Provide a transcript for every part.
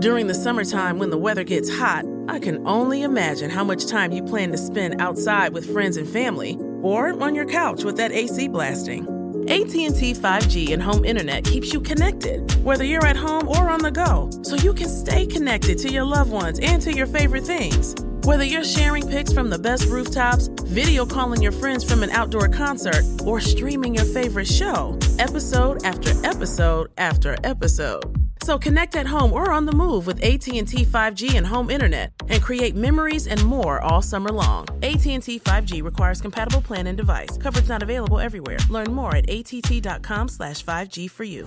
During the summertime when the weather gets hot, I can only imagine how much time you plan to spend outside with friends and family or on your couch with that AC blasting. AT&T 5G and home internet keeps you connected, whether you're at home or on the go, so you can stay connected to your loved ones and to your favorite things. Whether you're sharing pics from the best rooftops, video calling your friends from an outdoor concert, or streaming your favorite show, episode after episode after episode. So connect at home or on the move with AT&T 5G and home internet and create memories and more all summer long. AT&T 5G requires compatible plan and device. Coverage not available everywhere. Learn more at att.com slash 5G for you.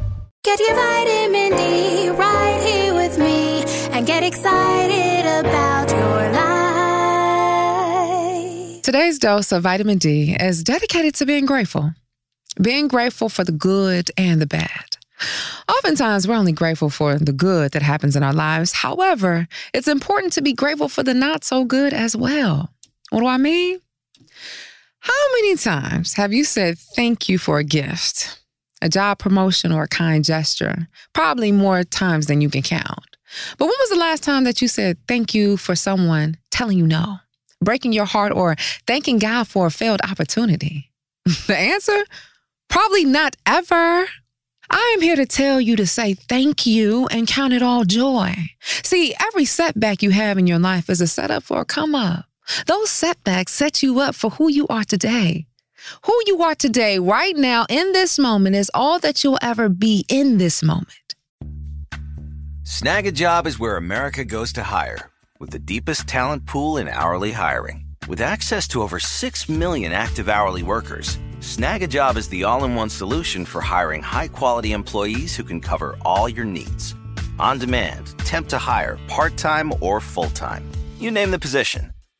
Get your vitamin D right here with me and get excited about your life. Today's dose of vitamin D is dedicated to being grateful. Being grateful for the good and the bad. Oftentimes, we're only grateful for the good that happens in our lives. However, it's important to be grateful for the not so good as well. What do I mean? How many times have you said thank you for a gift? A job promotion, or a kind gesture. Probably more times than you can count. But when was the last time that you said thank you for someone telling you no, breaking your heart, or thanking God for a failed opportunity? the answer? Probably not ever. I am here to tell you to say thank you and count it all joy. See, every setback you have in your life is a setup for a come up. Those setbacks set you up for who you are today. Who you are today, right now, in this moment, is all that you'll ever be in this moment. Snagajob is where America goes to hire, with the deepest talent pool in hourly hiring. With access to over 6 million active hourly workers, Snagajob is the all in one solution for hiring high quality employees who can cover all your needs. On demand, temp to hire, part time or full time. You name the position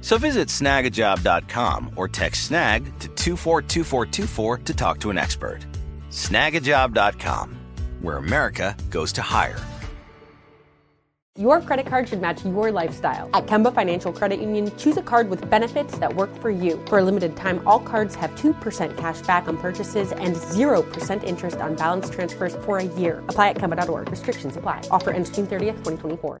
So visit snagajob.com or text snag to 242424 to talk to an expert. Snagajob.com, where America goes to hire. Your credit card should match your lifestyle. At Kemba Financial Credit Union, choose a card with benefits that work for you. For a limited time, all cards have 2% cash back on purchases and 0% interest on balance transfers for a year. Apply at Kemba.org. Restrictions apply. Offer ends June 30th, 2024.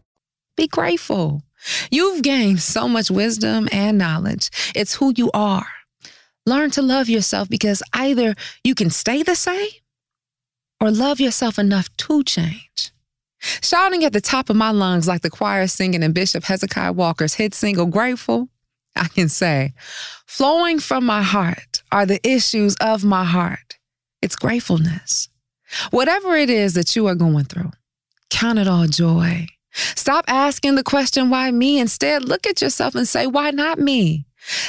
Be grateful. You've gained so much wisdom and knowledge. It's who you are. Learn to love yourself because either you can stay the same or love yourself enough to change. Shouting at the top of my lungs like the choir singing in Bishop Hezekiah Walker's hit single, Grateful, I can say, flowing from my heart are the issues of my heart. It's gratefulness. Whatever it is that you are going through, count it all joy. Stop asking the question, why me? Instead, look at yourself and say, why not me?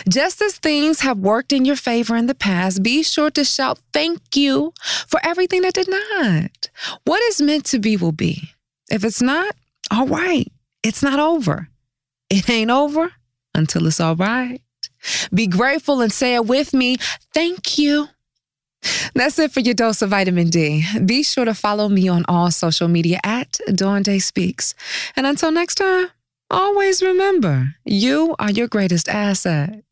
Just as things have worked in your favor in the past, be sure to shout thank you for everything that did not. What is meant to be will be. If it's not, all right, it's not over. It ain't over until it's all right. Be grateful and say it with me. Thank you. That's it for your dose of vitamin D. Be sure to follow me on all social media at Dawn Day Speaks. And until next time, always remember you are your greatest asset.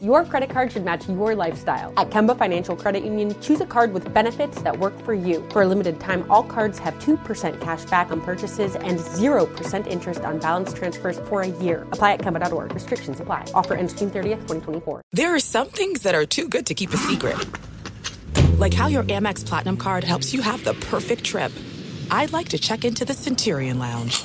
Your credit card should match your lifestyle. At Kemba Financial Credit Union, choose a card with benefits that work for you. For a limited time, all cards have 2% cash back on purchases and 0% interest on balance transfers for a year. Apply at Kemba.org. Restrictions apply. Offer ends June 30th, 2024. There are some things that are too good to keep a secret. Like how your Amex Platinum card helps you have the perfect trip. I'd like to check into the Centurion Lounge.